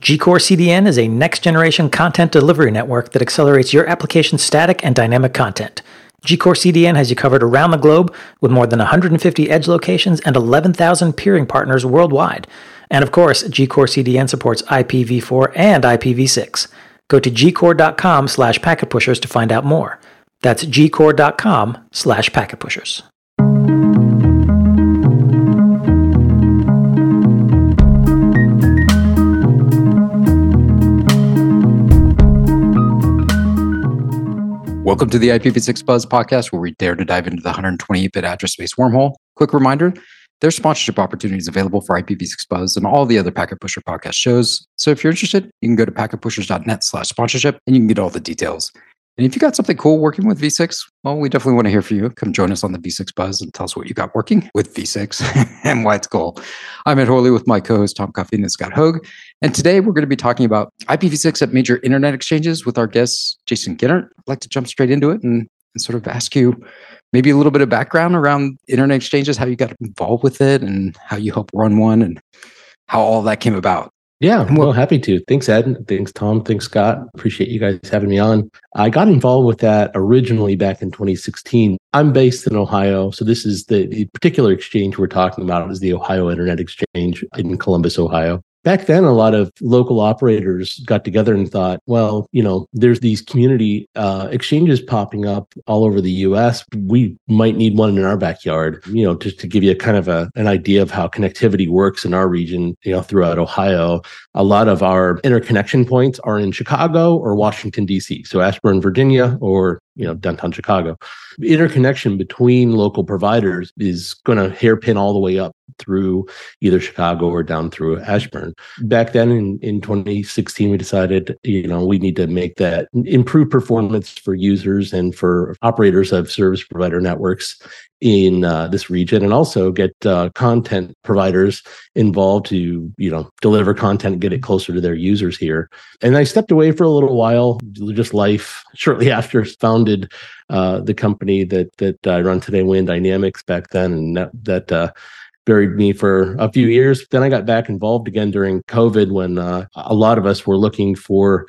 GCore CDN is a next generation content delivery network that accelerates your application's static and dynamic content. GCore CDN has you covered around the globe with more than 150 edge locations and 11,000 peering partners worldwide. And of course, GCore CDN supports IPv4 and IPv6. Go to gcore.com slash packetpushers to find out more. That's gcore.com slash packetpushers. Welcome to the IPv6 Buzz podcast, where we dare to dive into the 128 bit address space wormhole. Quick reminder there's sponsorship opportunities available for IPv6 Buzz and all the other Packet Pusher podcast shows. So if you're interested, you can go to packetpushers.net slash sponsorship and you can get all the details. And if you got something cool working with V6, well, we definitely want to hear from you. Come join us on the V6 Buzz and tell us what you got working with V6 and why it's cool. I'm Ed Horley with my co-host Tom Coffeen and Scott Hogg. And today we're going to be talking about IPv6 at major internet exchanges with our guest, Jason Gintert. I'd like to jump straight into it and, and sort of ask you maybe a little bit of background around internet exchanges, how you got involved with it and how you help run one and how all that came about. Yeah, well, happy to. Thanks, Ed. Thanks, Tom. Thanks, Scott. Appreciate you guys having me on. I got involved with that originally back in 2016. I'm based in Ohio, so this is the, the particular exchange we're talking about is the Ohio Internet Exchange in Columbus, Ohio back then a lot of local operators got together and thought well you know there's these community uh, exchanges popping up all over the us we might need one in our backyard you know just to give you a kind of a, an idea of how connectivity works in our region you know throughout ohio. A lot of our interconnection points are in chicago or washington d.c so ashburn virginia or you know downtown chicago. Interconnection between local providers is going to hairpin all the way up through either chicago or down through ashburn. Back then in, in 2016 we decided you know we need to make that improve performance for users and for operators of service provider networks in uh, this region and also get uh, content providers involved to you know deliver content get it closer to their users here. And i stepped away for a little while just life shortly after founded uh, the company that that i run today wind dynamics back then and that, that uh, buried me for a few years then i got back involved again during covid when uh, a lot of us were looking for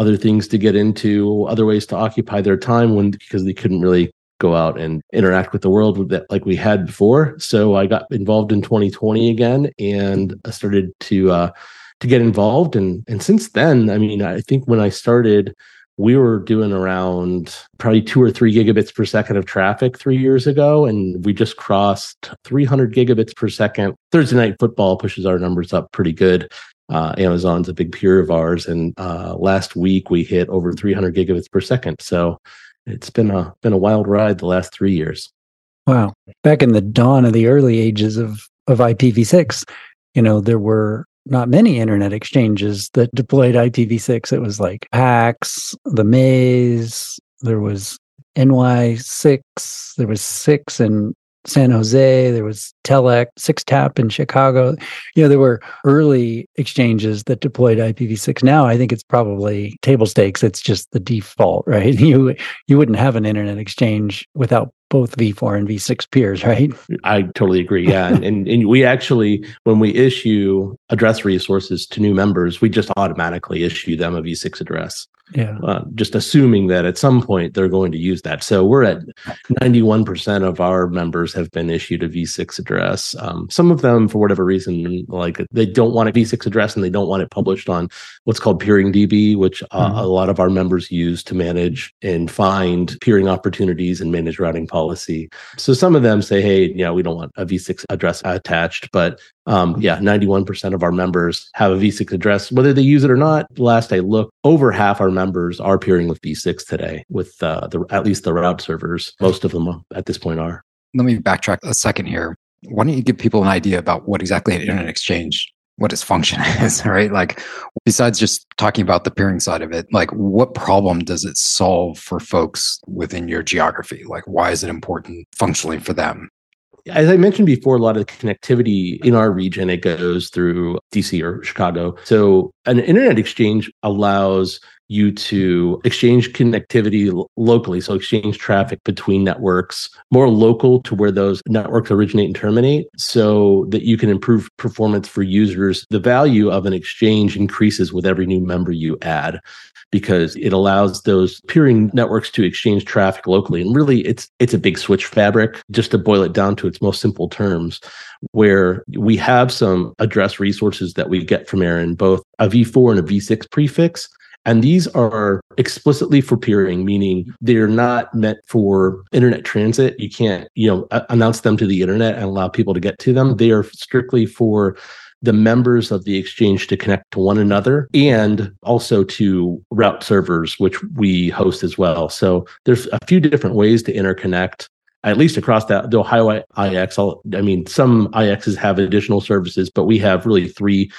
other things to get into, other ways to occupy their time when because they couldn't really go out and interact with the world that like we had before. So I got involved in 2020 again and I started to uh, to get involved. And and since then, I mean, I think when I started, we were doing around probably two or three gigabits per second of traffic three years ago, and we just crossed 300 gigabits per second. Thursday night football pushes our numbers up pretty good. Uh, Amazon's a big peer of ours, and uh, last week we hit over 300 gigabits per second. So it's been a been a wild ride the last three years. Wow! Back in the dawn of the early ages of of IPv6, you know there were not many internet exchanges that deployed IPv6. It was like PAX, the MAEs, there was NY6, there was six and San Jose, there was Telec, 6TAP in Chicago. You know, there were early exchanges that deployed IPv6. Now I think it's probably table stakes. It's just the default, right? You you wouldn't have an internet exchange without both V4 and V6 peers, right? I totally agree. Yeah. and, and we actually, when we issue address resources to new members, we just automatically issue them a V6 address yeah. Uh, just assuming that at some point they're going to use that. So we're at 91% of our members have been issued a v6 address. Um, some of them for whatever reason like they don't want a v6 address and they don't want it published on what's called PeeringDB which uh, mm-hmm. a lot of our members use to manage and find peering opportunities and manage routing policy. So some of them say hey yeah we don't want a v6 address attached but um, yeah, 91% of our members have a V6 address, whether they use it or not. Last I looked, over half our members are peering with V6 today, with uh, the at least the route servers. Most of them at this point are. Let me backtrack a second here. Why don't you give people an idea about what exactly an internet exchange, what its function is, right? Like, besides just talking about the peering side of it, like, what problem does it solve for folks within your geography? Like, why is it important functionally for them? As I mentioned before, a lot of the connectivity in our region, it goes through DC or Chicago. So an internet exchange allows you to exchange connectivity locally. So exchange traffic between networks more local to where those networks originate and terminate so that you can improve performance for users. The value of an exchange increases with every new member you add because it allows those peering networks to exchange traffic locally. And really it's it's a big switch fabric, just to boil it down to its most simple terms, where we have some address resources that we get from ARIN, both a v4 and a v6 prefix. And these are explicitly for peering, meaning they're not meant for internet transit. You can't, you know, announce them to the internet and allow people to get to them. They are strictly for the members of the exchange to connect to one another and also to route servers, which we host as well. So there's a few different ways to interconnect. At least across that, the Ohio IX, I'll, I mean, some IXs have additional services, but we have really three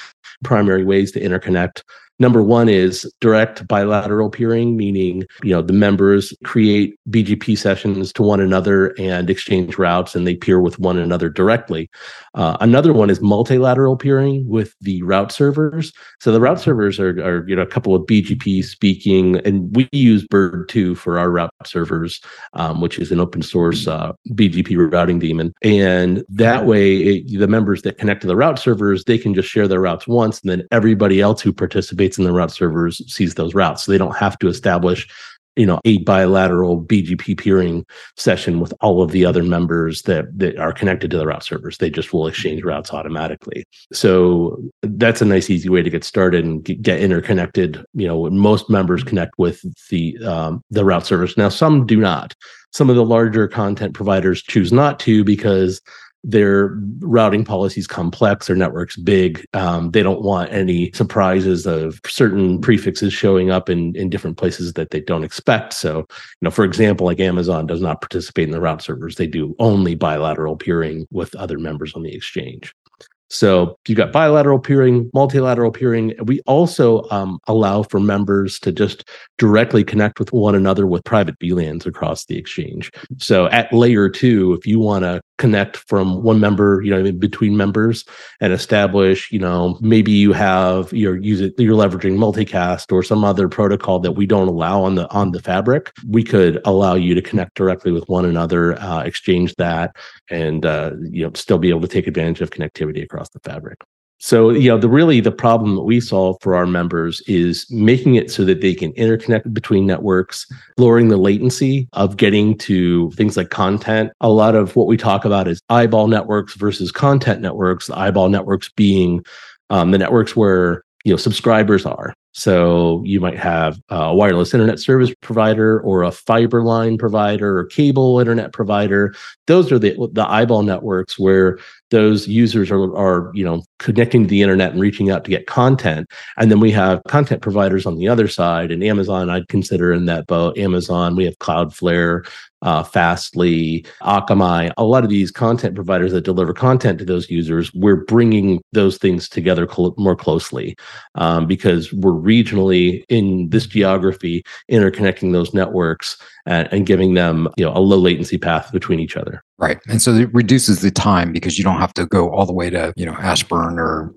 primary ways to interconnect. Number one is direct bilateral peering, meaning you know the members create BGP sessions to one another and exchange routes, and they peer with one another directly. Uh, another one is multilateral peering with the route servers. So the route servers are, are you know a couple of BGP speaking, and we use Bird2 for our route servers, um, which is an open source uh, BGP routing daemon. And that way, it, the members that connect to the route servers, they can just share their routes once, and then everybody else who participates in the route servers sees those routes. So they don't have to establish, you know, a bilateral BGP peering session with all of the other members that, that are connected to the route servers. They just will exchange routes automatically. So that's a nice, easy way to get started and get interconnected. You know, most members connect with the um, the route servers. Now, some do not. Some of the larger content providers choose not to because their routing policies complex their networks big um, they don't want any surprises of certain prefixes showing up in, in different places that they don't expect so you know for example like amazon does not participate in the route servers they do only bilateral peering with other members on the exchange so you've got bilateral peering, multilateral peering. We also um, allow for members to just directly connect with one another with private VLANs across the exchange. So at layer two, if you want to connect from one member, you know, between members and establish, you know, maybe you have you're using you're leveraging multicast or some other protocol that we don't allow on the on the fabric. We could allow you to connect directly with one another, uh, exchange that, and uh, you know, still be able to take advantage of connectivity across the fabric. So, you know, the really the problem that we solve for our members is making it so that they can interconnect between networks, lowering the latency of getting to things like content. A lot of what we talk about is eyeball networks versus content networks. The eyeball networks being um, the networks where you know subscribers are so you might have a wireless internet service provider or a fiber line provider or cable internet provider. Those are the the eyeball networks where those users are, are you know connecting to the internet and reaching out to get content. And then we have content providers on the other side. And Amazon, I'd consider in that boat. Amazon, we have Cloudflare, uh, Fastly, Akamai, a lot of these content providers that deliver content to those users, we're bringing those things together cl- more closely um, because we're regionally in this geography interconnecting those networks and, and giving them you know a low latency path between each other. Right, and so it reduces the time because you don't have to go all the way to you know Ashburn or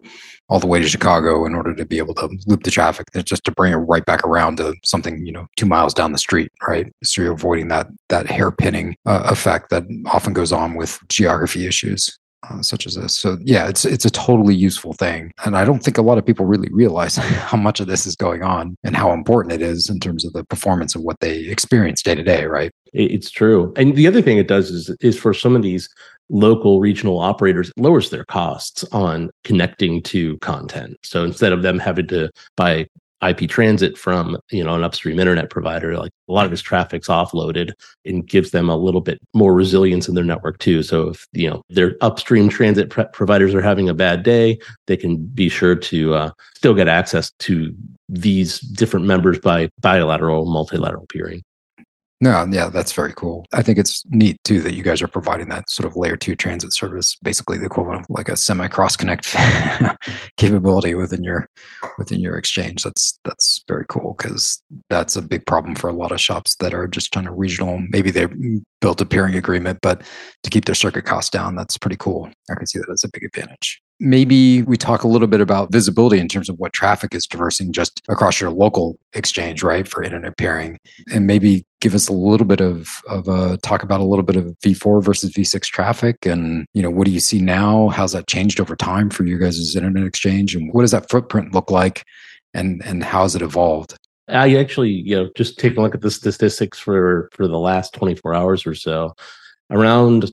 all the way to Chicago in order to be able to loop the traffic. Just to bring it right back around to something, you know, two miles down the street, right? So you're avoiding that that hairpinning uh, effect that often goes on with geography issues. Uh, such as this. So yeah, it's it's a totally useful thing, and I don't think a lot of people really realize how much of this is going on and how important it is in terms of the performance of what they experience day to day. Right? It's true, and the other thing it does is is for some of these local regional operators it lowers their costs on connecting to content. So instead of them having to buy IP transit from you know an upstream internet provider, like a lot of his traffic's offloaded and gives them a little bit more resilience in their network too. So if you know their upstream transit pre- providers are having a bad day, they can be sure to uh, still get access to these different members by bilateral, multilateral peering. No, um, yeah, that's very cool. I think it's neat too that you guys are providing that sort of layer two transit service, basically the equivalent of like a semi cross connect capability within your within your exchange. That's that's very cool because that's a big problem for a lot of shops that are just kind of regional. Maybe they built a peering agreement, but to keep their circuit costs down, that's pretty cool. I can see that as a big advantage. Maybe we talk a little bit about visibility in terms of what traffic is traversing just across your local exchange, right, for internet peering, and maybe give us a little bit of of a talk about a little bit of V4 versus V6 traffic, and you know what do you see now? How's that changed over time for you guys' as internet exchange, and what does that footprint look like, and and how's it evolved? I actually, you know, just take a look at the statistics for for the last 24 hours or so around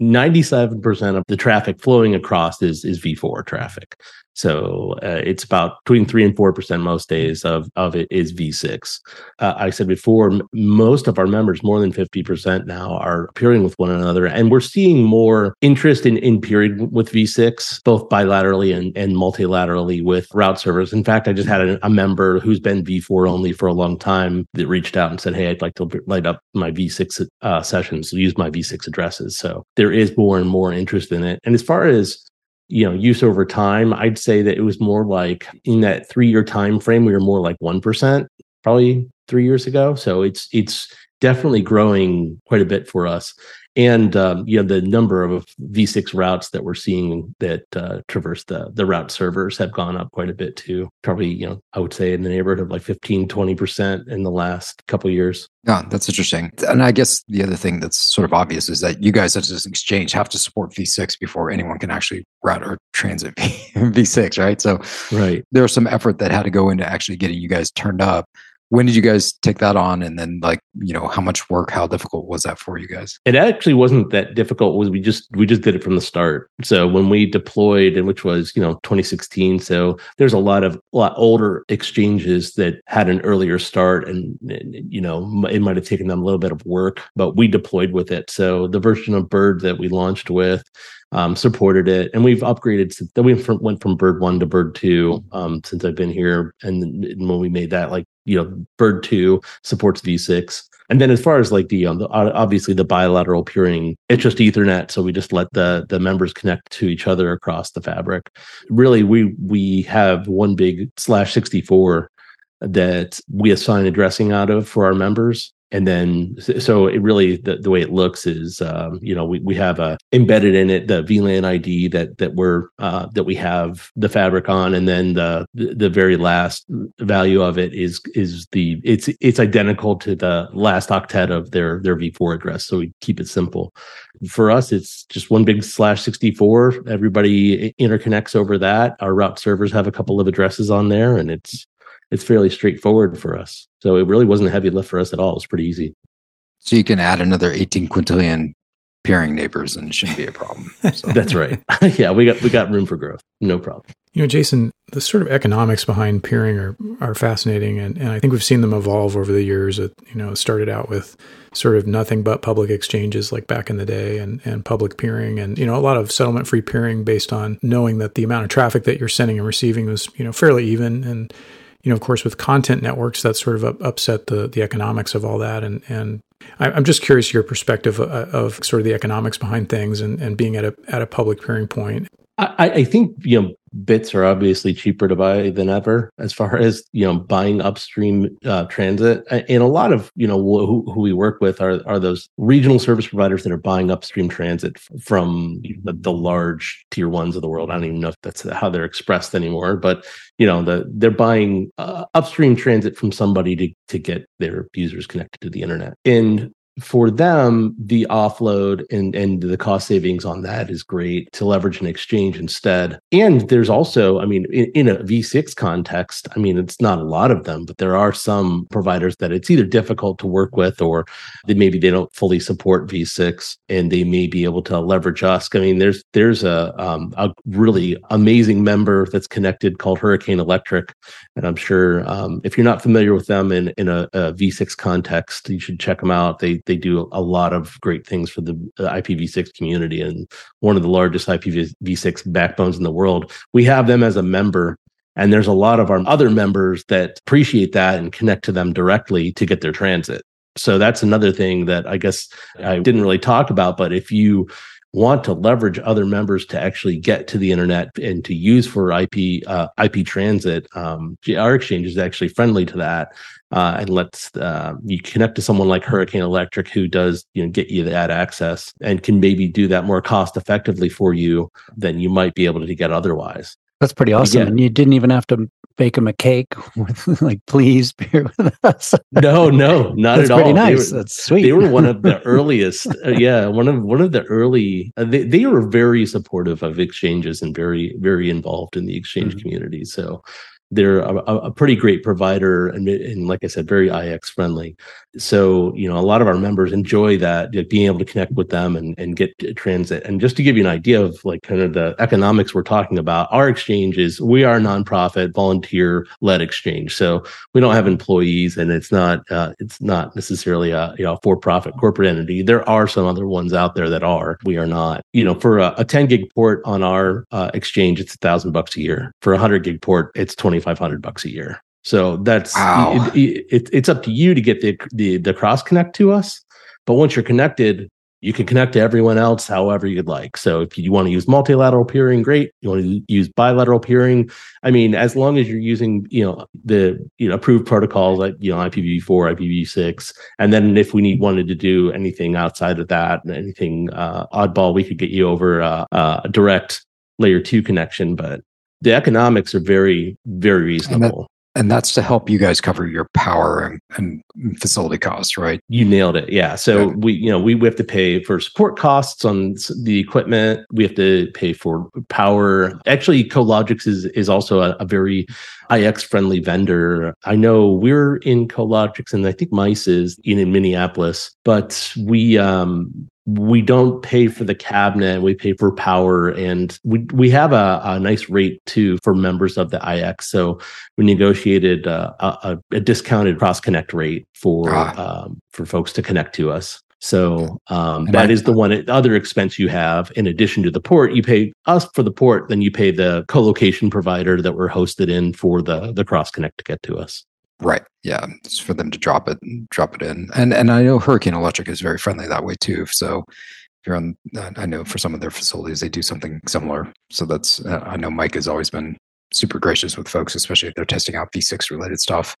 97% of the traffic flowing across is is V4 traffic. So uh, it's about between three and four percent most days of of it is V6. Uh, I said before, m- most of our members, more than fifty percent now, are peering with one another, and we're seeing more interest in in peering with V6, both bilaterally and and multilaterally with route servers. In fact, I just had a, a member who's been V4 only for a long time that reached out and said, "Hey, I'd like to light up my V6 uh, sessions, use my V6 addresses." So there is more and more interest in it. And as far as you know use over time i'd say that it was more like in that three year time frame we were more like 1% probably three years ago. So it's it's definitely growing quite a bit for us and um, you know the number of v6 routes that we're seeing that uh, traverse the the route servers have gone up quite a bit too. Probably you know i would say in the neighborhood of like 15 20% in the last couple years. Yeah that's interesting. And i guess the other thing that's sort of obvious is that you guys as an exchange have to support v6 before anyone can actually route or transit v6 right? So right. there's some effort that had to go into actually getting you guys turned up when did you guys take that on? And then like you know how much work how difficult was that for you guys? It actually wasn't that difficult. Was we just we just did it from the start. So when we deployed and which was you know 2016 so there's a lot of a lot older exchanges that had an earlier start and, and you know it might have taken them a little bit of work but we deployed with it. So the version of bird that we launched with um, supported it, and we've upgraded. Since, Then we went from Bird One to Bird Two um, since I've been here, and, and when we made that, like you know, Bird Two supports V6. And then as far as like the, um, the, obviously the bilateral peering, it's just Ethernet, so we just let the the members connect to each other across the fabric. Really, we we have one big slash sixty four that we assign addressing out of for our members and then so it really the, the way it looks is um, you know we, we have a embedded in it the VLAN ID that that we're uh, that we have the fabric on, and then the the very last value of it is is the it's it's identical to the last octet of their their V4 address. So we keep it simple. For us, it's just one big slash 64. Everybody interconnects over that. Our route servers have a couple of addresses on there, and it's it's fairly straightforward for us. So it really wasn't a heavy lift for us at all. It was pretty easy. So you can add another 18 quintillion peering neighbors and it shouldn't be a problem. So. That's right. yeah, we got we got room for growth. No problem. You know, Jason, the sort of economics behind peering are, are fascinating and, and I think we've seen them evolve over the years. It you know, started out with sort of nothing but public exchanges like back in the day and, and public peering and you know a lot of settlement free peering based on knowing that the amount of traffic that you're sending and receiving was, you know, fairly even and you know, of course, with content networks, that sort of upset the the economics of all that. And and I'm just curious your perspective of, uh, of sort of the economics behind things and, and being at a at a public peering point. I, I think you know bits are obviously cheaper to buy than ever as far as you know buying upstream uh, transit. And a lot of you know who, who, we work with are are those regional service providers that are buying upstream transit from the, the, large tier ones of the world. I don't even know if that's how they're expressed anymore but you know the they're buying uh, upstream transit from somebody to to get their users connected to the internet. And for them, the offload and, and the cost savings on that is great to leverage an exchange instead. And there's also, I mean, in, in, a V6 context, I mean, it's not a lot of them, but there are some providers that it's either difficult to work with or that maybe they don't fully support V6 and they may be able to leverage us. I mean, there's there's a um, a really amazing member that's connected called Hurricane Electric, and I'm sure um, if you're not familiar with them in in a a V6 context, you should check them out. They they do a lot of great things for the uh, IPv6 community and one of the largest IPv6 backbones in the world. We have them as a member and there's a lot of our other members that appreciate that and connect to them directly to get their transit. So that's another thing that I guess I didn't really talk about. But if you want to leverage other members to actually get to the internet and to use for IP uh, IP transit, um, our exchange is actually friendly to that. Uh, and let's uh, you connect to someone like Hurricane Electric who does you know get you that access and can maybe do that more cost effectively for you than you might be able to get otherwise. That's pretty awesome. And you didn't even have to bake them a cake with like, please beer with us. no, no, not That's at pretty all. nice. They were, That's sweet. They were one of the earliest. Uh, yeah, one of one of the early. Uh, they they were very supportive of exchanges and very very involved in the exchange mm-hmm. community. So they're a, a, pretty great provider and, and like I said, very IX friendly. So, you know, a lot of our members enjoy that, being able to connect with them and, and get transit. And just to give you an idea of like kind of the economics we're talking about, our exchange is we are a nonprofit, volunteer led exchange. So we don't have employees and it's not, uh, it's not necessarily a, you know, for profit corporate entity. There are some other ones out there that are, we are not, you know, for a, a 10 gig port on our uh, exchange, it's a thousand bucks a year. For a hundred gig port, it's 2,500 bucks a year. So that's wow. it, it, it, it's up to you to get the, the the cross connect to us. But once you're connected, you can connect to everyone else however you'd like. So if you want to use multilateral peering, great. You want to use bilateral peering. I mean, as long as you're using, you know, the you know approved protocols like you know IPv4, IPv6, and then if we need wanted to do anything outside of that, anything uh, oddball, we could get you over uh, uh, a direct layer two connection. But the economics are very very reasonable. and that's to help you guys cover your power and, and facility costs right? You nailed it. Yeah. So yeah. we you know we, we have to pay for support costs on the equipment. We have to pay for power. Actually cologix is is also a, a very ix friendly vendor. I know we're in cologix and i think MICE is in, in minneapolis but we um we don't pay for the cabinet we pay for power and we we have a, a nice rate too for members of the ix so we negotiated uh, a, a, discounted cross connect rate for ah. um, for folks to connect to us so um, that I, is the one other expense you have in addition to the port. You pay us for the port, then you pay the co-location provider that we're hosted in for the the cross connect to get to us. Right. Yeah. It's for them to drop it, drop it in. And and I know Hurricane Electric is very friendly that way too. So if you're on, I know for some of their facilities they do something similar. So that's uh, I know Mike has always been super gracious with folks, especially if they're testing out V6 related stuff.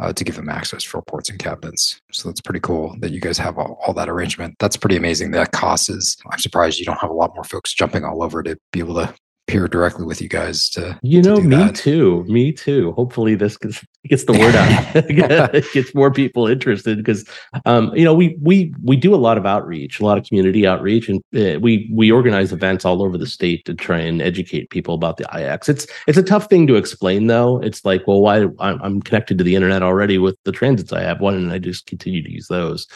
Uh, to give them access for ports and cabinets. So that's pretty cool that you guys have all, all, that arrangement. That's pretty amazing. That cost is, I'm surprised you don't have a lot more folks jumping all over to be able to peer directly with you guys to you know to me that. too me too. Hopefully this gets, gets the word out gets more people interested because um, you know we we we do a lot of outreach a lot of community outreach and uh, we we organize events all over the state to try and educate people about the ix it's it's a tough thing to explain though. It's like well why i'm, I'm connected to the internet already with the transits i have. Why don't i just continue to use those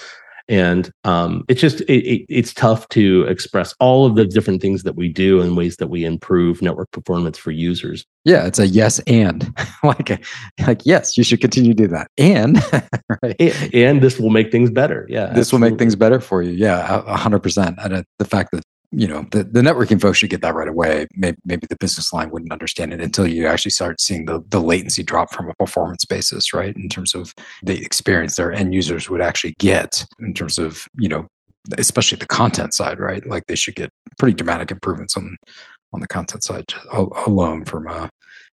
and um, it's just it, it, it's tough to express all of the different things that we do and ways that we improve network performance for users. Yeah it's a yes and. Like like yes you should continue to do that. And right? And, and, this will make things better. Yeah this absolutely. will make things better for you. Yeah 100% and the fact that you know the, the networking folks should get that right away. Maybe, maybe the business line wouldn't understand it until you actually start seeing the, the latency drop from a performance basis right? In terms of the experience their end users would actually get in terms of you know especially the content side right? Like they should get pretty dramatic improvements on on the content side alone from uh,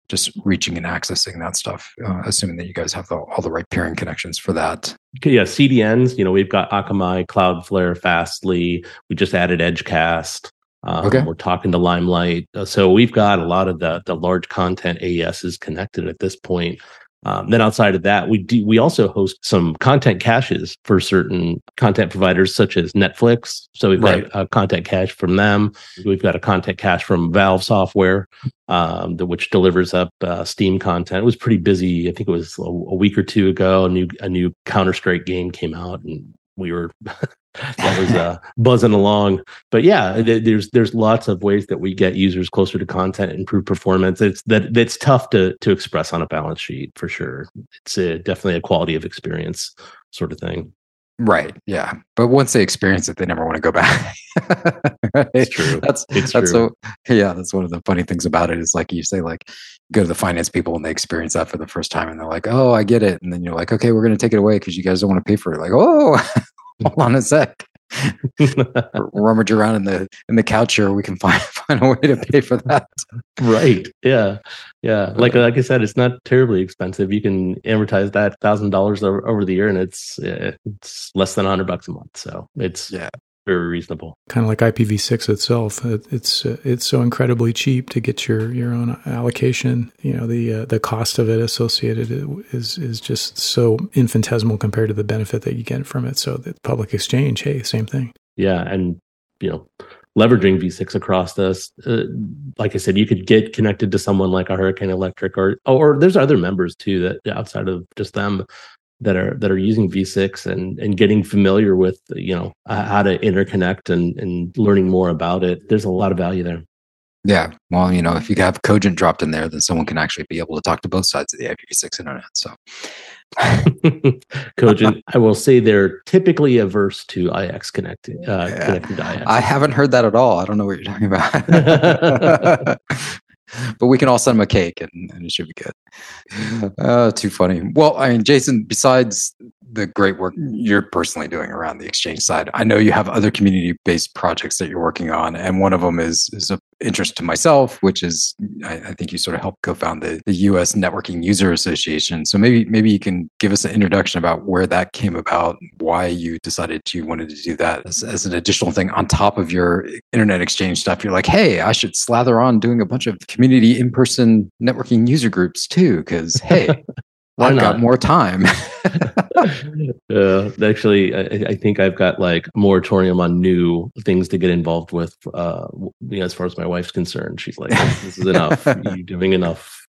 just reaching and accessing that stuff, uh, assuming that you guys have the, all the right peering connections for that. Yeah, CDNs, you know, we've got Akamai, Cloudflare, Fastly. We just added Edgecast. Um, okay. We're talking to Limelight. Uh, so we've got a lot of the, the large content ASes connected at this point. Um, then outside of that, we do we also host some content caches for certain content providers such as Netflix. So we've right. got a content cache from them. We've got a content cache from Valve Software, um, the, which delivers up uh, Steam content. It was pretty busy. I think it was a, a week or two ago. A new a new Counter Strike game came out, and we were that was uh, buzzing along. But yeah, there's there's lots of ways that we get users closer to content, improve performance. It's that that's tough to to express on a balance sheet for sure. It's a, definitely a quality of experience sort of thing. Right. Yeah. But once they experience it, they never want to go back. right? It's true. That's it's that's true. so yeah, that's one of the funny things about it is like you say, like go to the finance people and they experience that for the first time and they're like, Oh, I get it. And then you're like, okay, we're gonna take it away because you guys don't want to pay for it. Like, oh hold on a sec. rummage around in the in the couch here. We can find find a way to pay for that. right. Yeah. Yeah. Like like I said, it's not terribly expensive. You can amortize that thousand dollars over the year, and it's eh, it's less than a hundred bucks a month. So it's yeah very reasonable. Kind of like IPv6 itself. It, it's uh, it's so incredibly cheap to get your your own allocation. You know the uh, the cost of it associated is is just so infinitesimal compared to the benefit that you get from it. So the public exchange, hey, same thing. Yeah, and you know leveraging V6 across this. Uh, like I said, you could get connected to someone like a Hurricane Electric, or or there's other members too that outside of just them that are that are using V6 and and getting familiar with you know how to interconnect and and learning more about it. There's a lot of value there. Yeah, well, you know, if you have Cogent dropped in there, then someone can actually be able to talk to both sides of the IPv6 internet. So, Cogent, I will say they're typically averse to IX connecting, uh, yeah. connecting to IX. I haven't heard that at all. I don't know what you're talking about but we can all send them a cake and, and it should be good. Uh, too funny. Well, I mean, Jason, besides the great work you're personally doing around the exchange side. I know you have other community-based projects that you're working on, and one of them is is of interest to myself, which is I, I think you sort of helped co-found the, the U.S. Networking User Association. So maybe maybe you can give us an introduction about where that came about, why you decided you wanted to do that as, as an additional thing on top of your internet exchange stuff. You're like, hey, I should slather on doing a bunch of community in-person networking user groups too, because hey. Why I've not? got more time. uh, actually, I, I, think I've got like moratorium on new things to get involved with. Uh, you know, as far as my wife's concerned, she's like, "This is enough. You're doing enough."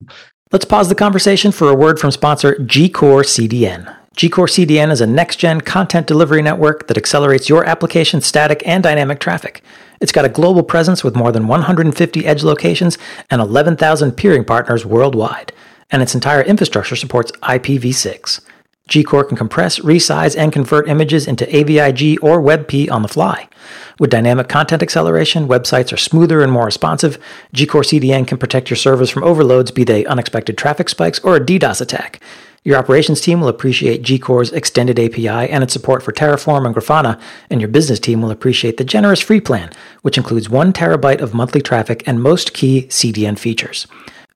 Let's pause the conversation for a word from sponsor GCore CDN. GCore CDN is a next-gen content delivery network that accelerates your application static and dynamic traffic. It's got a global presence with more than 150 edge locations and 11,000 peering partners worldwide and its entire infrastructure supports IPv6. GCore can compress, resize, and convert images into AVIF or WebP on the fly. With dynamic content acceleration, websites are smoother and more responsive. GCore CDN can protect your servers from overloads, be they unexpected traffic spikes or a DDoS attack. Your operations team will appreciate GCore's extended API and its support for Terraform and Grafana, and your business team will appreciate the generous free plan, which includes 1 terabyte of monthly traffic and most key CDN features.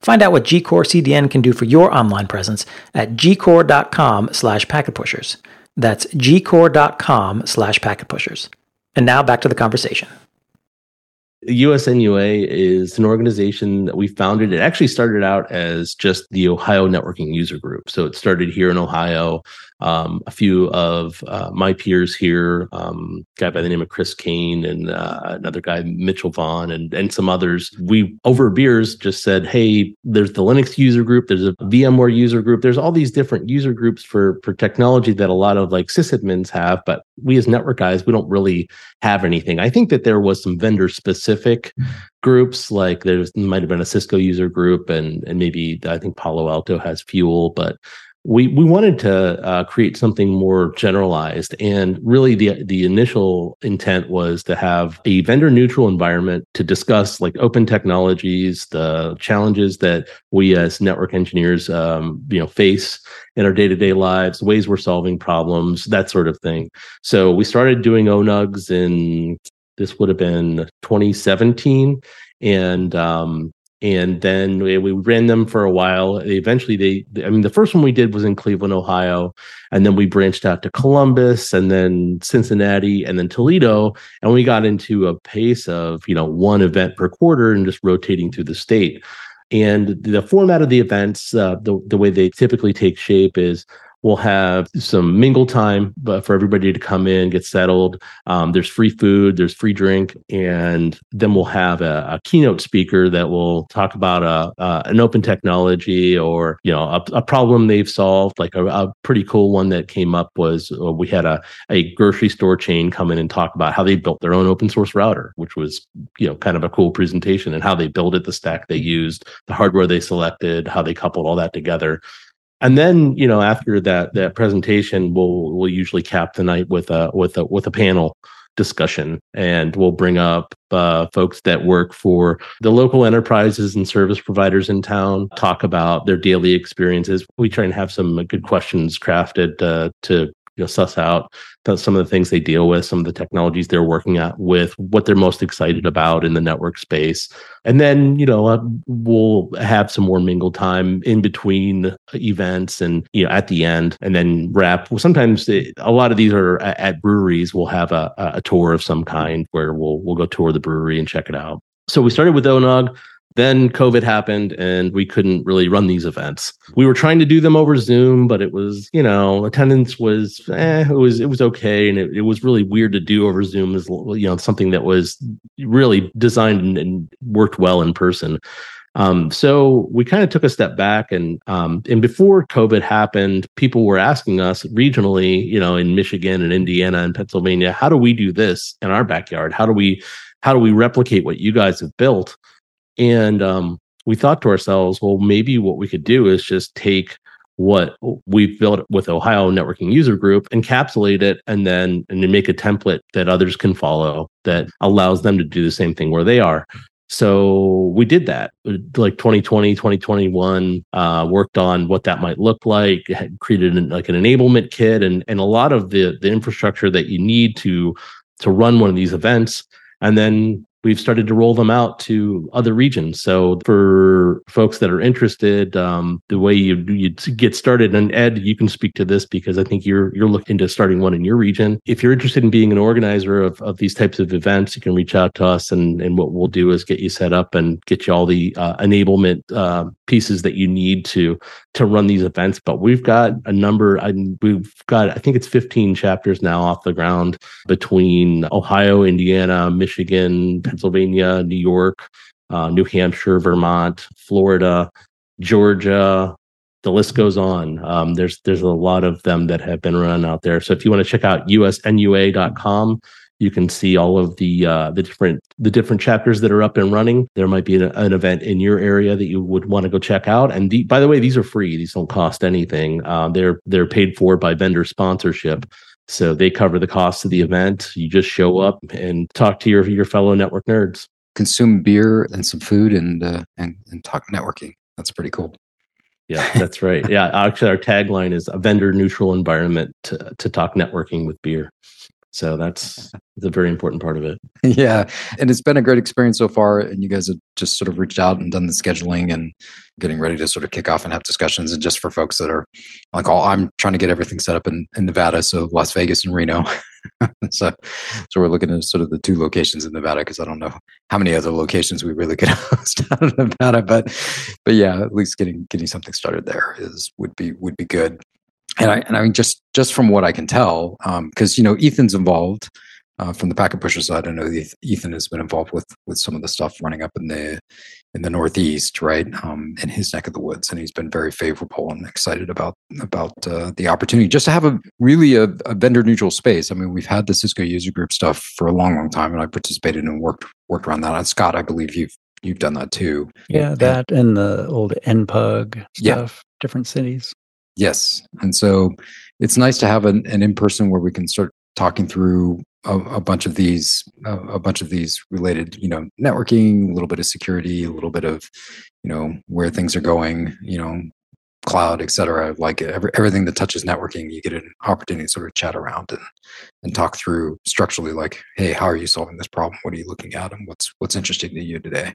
Find out what GCore CDN can do for your online presence at gcore.com slash packetpushers. That's gcore.com slash packetpushers. And now back to the conversation. USNUA is an organization that we founded. It actually started out as just the Ohio Networking User Group. So it started here in Ohio. Um, a few of uh, my peers here, um, guy by the name of Chris Kane and uh, another guy, Mitchell Vaughn, and, and some others. We, over beers, just said, hey, there's the Linux user group, there's a VMware user group, there's all these different user groups for, for technology that a lot of like sysadmins have, but we as network guys, we don't really have anything. I think that there was some vendor specific groups, like there's might have been a Cisco user group, and and maybe I think Palo Alto has Fuel, but we we wanted to uh, create something more generalized and really the the initial intent was to have a vendor neutral environment to discuss like open technologies the challenges that we as network engineers um, you know face in our day-to-day lives ways we're solving problems that sort of thing. So we started doing ONUGs in this would have been 2017 and um, and then we, we, ran them for a while. Eventually, they, I mean, the first one we did was in Cleveland, Ohio, and then we branched out to Columbus, and then Cincinnati, and then Toledo, and we got into a pace of you know one event per quarter and just rotating through the state. And the format of the events, uh, the the way they typically take shape is We'll have some mingle time for everybody to come in, get settled. Um, there's free food, there's free drink, and then we'll have a, a keynote speaker that will talk about a, uh, an open technology or you know a, a problem they've solved. Like a, a, pretty cool one that came up was uh, we had a a grocery store chain come in and talk about how they built their own open source router, which was you know kind of a cool presentation and how they built it, the stack they used, the hardware they selected, how they coupled all that together and then you know after that that presentation we'll we'll usually cap the night with a with a with a panel discussion. And we'll bring up uh, folks that work for the local enterprises and service providers in town talk about their daily experiences. We try and have some good questions crafted uh, to you know suss out some of the things they deal with, some of the technologies they're working at with, what they're most excited about in the network space, and then you know uh, we'll have some more mingle time in between events and you know at the end, and then wrap. well Sometimes it, a lot of these are at, at breweries. We'll have a, a tour of some kind where we'll we'll go tour the brewery and check it out. So we started with ONUG. Then COVID happened and we couldn't really run these events. We were trying to do them over Zoom, but it was, you know, attendance was, eh, it was, it was okay. And it, it was really weird to do over Zoom as, you know, something that was really designed and, and worked well in person. Um, so we kind of took a step back and um, and before COVID happened, people were asking us regionally, you know, in Michigan and Indiana and Pennsylvania, how do we do this in our backyard? How do we how do we replicate what you guys have built? And um, we thought to ourselves, well, maybe what we could do is just take what we've built with Ohio Networking User Group, encapsulate it, and then and then make a template that others can follow that allows them to do the same thing where they are. So we did that like 2020, 2021, uh, worked on what that might look like, created an, like an enablement kit and, and a lot of the, the infrastructure that you need to, to run one of these events. And then we've started to roll them out to other regions. So for folks that are interested, um, the way you you get started, and Ed, you can speak to this because I think you're you're looking to starting one in your region. If you're interested in being an organizer of, of these types of events, you can reach out to us, and and what we'll do is get you set up and get you all the uh, enablement uh, pieces that you need to to run these events. But we've got a number. I, we've got I think it's 15 chapters now off the ground between Ohio, Indiana, Michigan. Pennsylvania, New York, uh, New Hampshire, Vermont, Florida, Georgia. The list goes on. Um, there's there's a lot of them that have been run out there. So if you want to check out usnua.com, you can see all of the uh, the different the different chapters that are up and running. There might be an, an event in your area that you would want to go check out. And the, by the way, these are free; these don't cost anything. Uh, they're they're paid for by vendor sponsorship. So they cover the cost of the event. You just show up and talk to your your fellow network nerds. Consume beer and some food and uh, and and talk networking. That's pretty cool. Yeah, that's right. Yeah, actually, our tagline is a vendor neutral environment to to talk networking with beer. So that's, the very important part of it. Yeah. And it's been a great experience so far. And you guys have just sort of reached out and done the scheduling and getting ready to sort of kick off and have discussions. And just for folks that are like, oh, I'm trying to get everything set up in, in Nevada. So Las Vegas and Reno. so, so we're looking at sort of the two locations in Nevada because I don't know how many other locations we really could host out of Nevada. But, but yeah, at least getting, getting something started there is, would be, would be good and I and I mean just just from what I can tell, because um, you know Ethan's involved uh, from the packet pusher side. I know Ethan has been involved with with some of the stuff running up in the in the Northeast, right, um, in his neck of the woods, and he's been very favorable and excited about about uh, the opportunity just to have a really a, a vendor neutral space. I mean, we've had the Cisco user group stuff for a long, long time, and I participated and worked worked around that. And Scott, I believe you've you've done that too. Yeah, that and the old NPUG stuff, yeah. different cities. Yes. And so it's nice to have an, an in person where we can start talking through a, a bunch of these, a, a bunch of these related, you know, networking, a little bit of security, a little bit of, you know, where things are going, you know, cloud, et cetera. Like every, everything that touches networking, you get an opportunity to sort of chat around and, and talk through structurally, like, hey, how are you solving this problem? What are you looking at? And what's what's interesting to you today?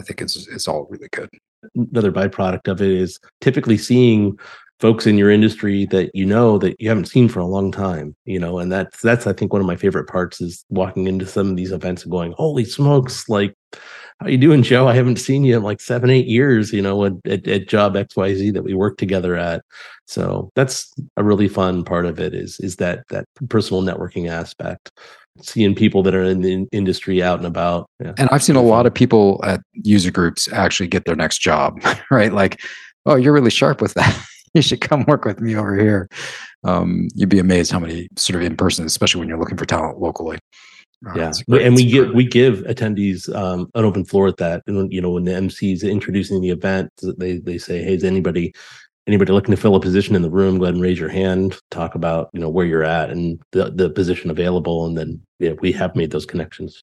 I think it's it's all really good. Another byproduct of it is typically seeing folks in your industry that you know that you haven't seen for a long time you know and that's that's i think one of my favorite parts is walking into some of these events and going holy smokes like how you doing joe? I haven't seen you in like seven eight years you know at, at, job xyz that we work together at. So that's a really fun part of it is is that that personal networking aspect seeing people that are in the industry out and about. Yeah. and i've seen a lot of people at user groups actually get their next job right? Like oh you're really sharp with that you should come work with me over here. Um, you'd be amazed how many sort of in person, especially when you're looking for talent locally. Uh, yeah, and we give we give attendees um, an open floor at that. And you know, when the MC is introducing the event, they they say, "Hey, is anybody anybody looking to fill a position in the room? Go ahead and raise your hand. Talk about you know where you're at and the the position available, and then yeah, we have made those connections.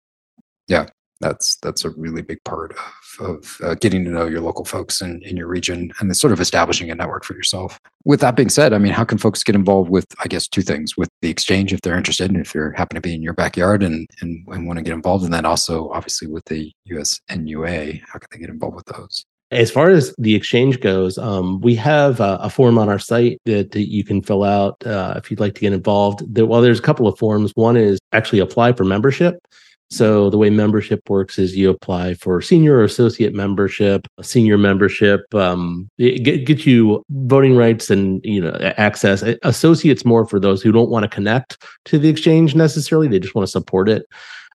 Yeah, That's that's a really big part of, of uh, getting to know your local folks in, in your region and sort of establishing a network for yourself. With that being said, I mean, how can folks get involved with, I guess, two things with the exchange if they're interested and if they happen to be in your backyard and, and, and want to get involved, and then also obviously with the USNUA, how can they get involved with those? As far as the exchange goes, um, we have a, a, form on our site that, that you can fill out uh, if you'd like to get involved. There, well, there's a couple of forms. One is actually apply for membership. So the way membership works is you apply for senior or associate membership. Senior membership um, get, gets you voting rights and you know access. Associates more for those who don't want to connect to the exchange necessarily; they just want to support it.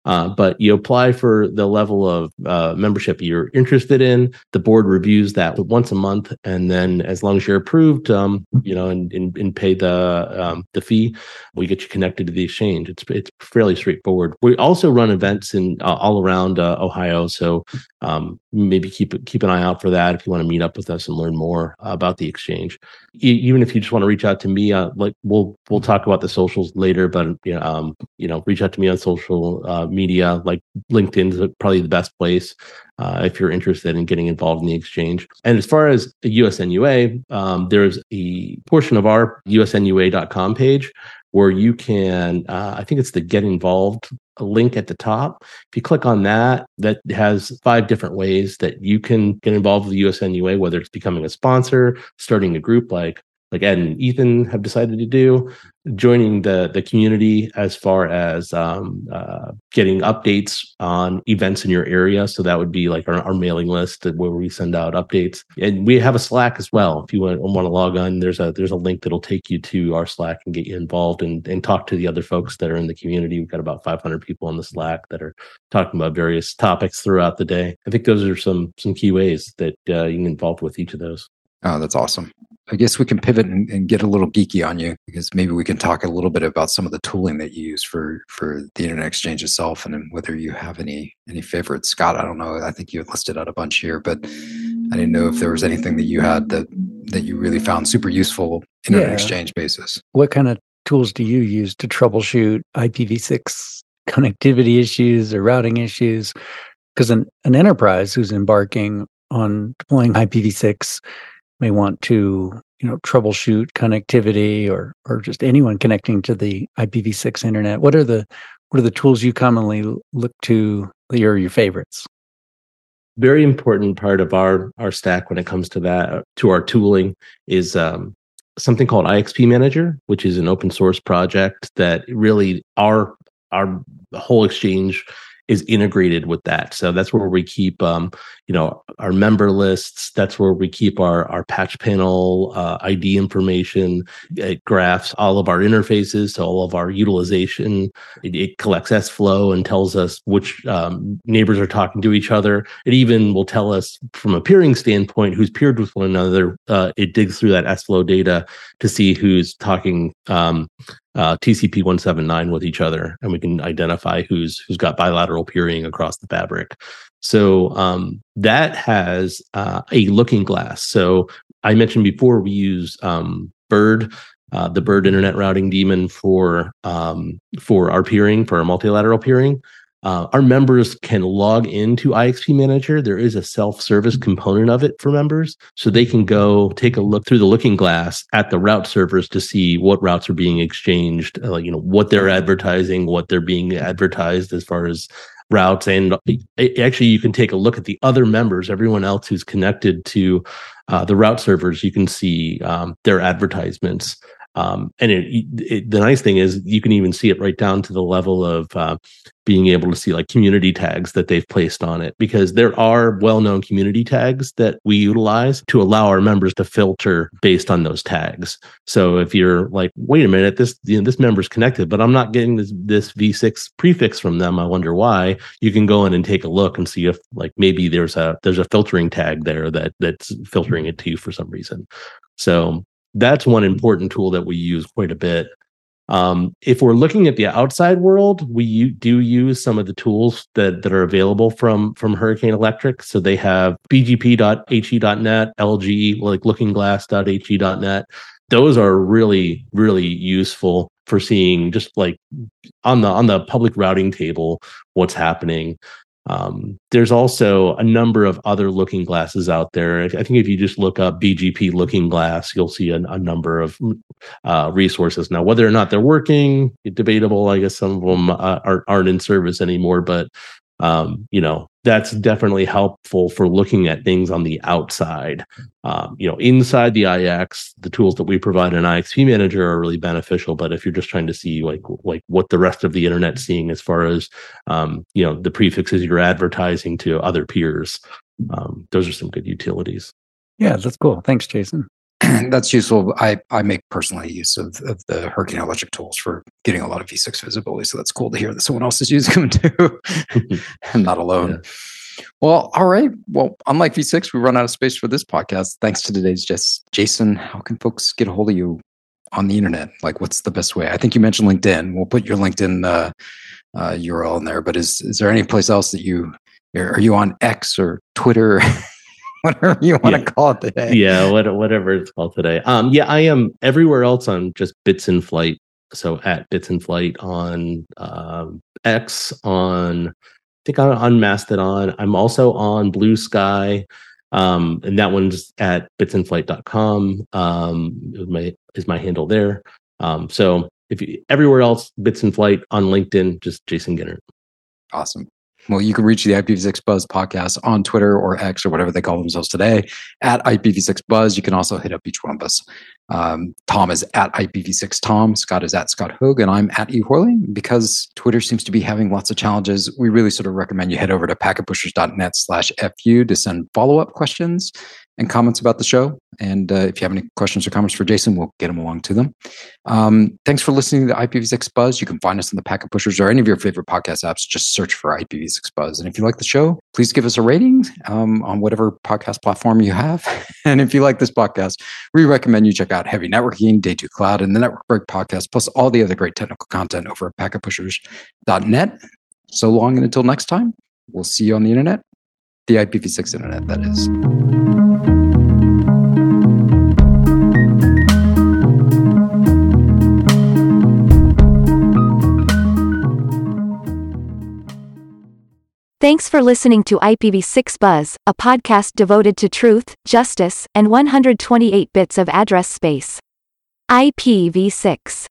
Uh, but you apply for the level of uh, membership you're interested in. The board reviews that once a month, and then as long as you're approved, um, you know, and, and, and pay the um, the fee, we get you connected to the exchange. It's it's fairly straightforward. We also run events in uh, all around uh, Ohio, so um, maybe keep keep an eye out for that if you want to meet up with us and learn more about the exchange. Even if you just want to reach out to me, uh, like we'll we'll talk about the socials later, but you know, um, you know, reach out to me on social uh, media like LinkedIn is probably the best place uh, if you're interested in getting involved in the exchange. And as far as USNUA, um, there's a portion of our usnua.com page where you can, uh, I think it's the get involved link at the top. If you click on that, that has five different ways that you can get involved with USNUA, whether it's becoming a sponsor, starting a group like like Ed and Ethan have decided to do, joining the the community as far as um, uh, getting updates on events in your area. So that would be like our, our, mailing list where we send out updates, and we have a Slack as well. If you want, want to log on, there's a there's a link that'll take you to our Slack and get you involved and and talk to the other folks that are in the community. We've got about 500 people on the Slack that are talking about various topics throughout the day. I think those are some some key ways that uh, you can get involved with each of those. Oh, that's awesome. I guess we can pivot and, and, get a little geeky on you because maybe we can talk a little bit about some of the tooling that you use for for the internet exchange itself and whether you have any any favorites. Scott, I don't know. I think you listed out a bunch here, but I didn't know if there was anything that you had that that you really found super useful internet yeah. exchange basis. What kind of tools do you use to troubleshoot IPv6 connectivity issues or routing issues? Because an, an enterprise who's embarking on deploying IPv6 may want to you know troubleshoot connectivity or or just anyone connecting to the IPv6 internet. What are the what are the tools you commonly look to that are your favorites? Very important part of our our stack when it comes to that to our tooling is um, something called IXP Manager, which is an open source project that really our our whole exchange is integrated with that. So that's where we keep, um, you know, our member lists. That's where we keep our our patch panel uh, ID information. It graphs all of our interfaces, so all of our utilization. It, it collects sFlow and tells us which um, neighbors are talking to each other. It even will tell us from a peering standpoint who's peered with one another. Uh, it digs through that sFlow data to see who's talking um, uh, TCP 179 with each other, and we can identify who's who's got bilateral peering across the fabric. So um, that has uh, a looking glass. So I mentioned before we use um, Bird, uh, the Bird Internet Routing Daemon for um, for our peering, for our multilateral peering. Uh, our members can log into IXP Manager. There is a self-service component of it for members, so they can go take a look through the Looking Glass at the route servers to see what routes are being exchanged, uh, you know, what they're advertising, what they're being advertised as far as routes, and actually you can take a look at the other members, everyone else who's connected to uh, the route servers. You can see um, their advertisements. Um, and it, it, the nice thing is you can even see it right down to the level of uh, being able to see like community tags that they've placed on it because there are well-known community tags that we utilize to allow our members to filter based on those tags. So if you're like, wait a minute, this you know, this member's connected, but I'm not getting this this v6 prefix from them. I wonder why. You can go in and take a look and see if like maybe there's a there's a filtering tag there that that's filtering it to you for some reason. So that's one important tool that we use quite a bit. Um, if we're looking at the outside world, we u- do use some of the tools that, that are available from from Hurricane Electric. So they have bgp.he.net, LG, like lookingglass.he.net. Those are really really useful for seeing just like on the on the public routing table what's happening. Um, there's also a number of other looking glasses out there. I think if you just look up BGP looking glass, you'll see a, a number of uh, resources. Now, whether or not they're working, debatable. I guess some of them uh, aren't, aren't in service anymore, but um, you know that's definitely helpful for looking at things on the outside. Um, you know, inside the IX, the tools that we provide in IXP Manager are really beneficial. But if you're just trying to see like like what the rest of the internet's seeing as far as um, you know the prefixes you're advertising to other peers, um, those are some good utilities. Yeah, that's cool. Thanks, Jason. that's useful. I, I make personally use of, of the Hurricane Electric tools for getting a lot of V6 visibility. So that's cool to hear that someone else is using them too. I'm not alone. Yeah. Well, all right. Well, unlike V6, we run out of space for this podcast. Thanks to today's just Jason. How can folks get a hold of you on the internet? Like, what's the best way? I think you mentioned LinkedIn. We'll put your LinkedIn uh, uh, URL in there. But is is there any place else that you are you on X or Twitter? whatever you want yeah. to call it today. Yeah, whatever it's called today. Um, yeah, I am everywhere else on just Bits in Flight. So at Bits in Flight on um, X, on I think on, on Mastodon. I'm also on Bluesky. Um, and that one's at bitsinflight.com. Um, is my is my handle there. Um, so if you, everywhere else, Bits in Flight on LinkedIn, just Jason Gintert. Awesome. Well, you can reach the IPv6 Buzz podcast on Twitter or X or whatever they call themselves today at IPv6 Buzz. You can also hit up each one of us. Um, Tom is at IPv6 Tom. Scott is at Scott Hogg, and I'm at E Horley. Because Twitter seems to be having lots of challenges, we really sort of recommend you head over to packetpushers.net slash FU to send follow up questions and comments about the show. And uh, if you have any questions or comments for Jason, we'll get them along to them. Um, thanks for listening to IPv6 Buzz. You can find us on the Packet Pushers or any of your favorite podcast apps. Just search for IPv6 Buzz. And if you like the show, please give us a rating um, on whatever podcast platform you have. and if you like this podcast, we recommend you check out Heavy Networking, Day 2 Cloud, and the Network Break podcast, plus all the other great technical content over at packetpushers.net. So long and until next time, we'll see you on the internet, the IPv6 internet, that is. Thanks for listening to IPv6 Buzz, a podcast devoted to truth, justice, and 128 bits of address space. IPv6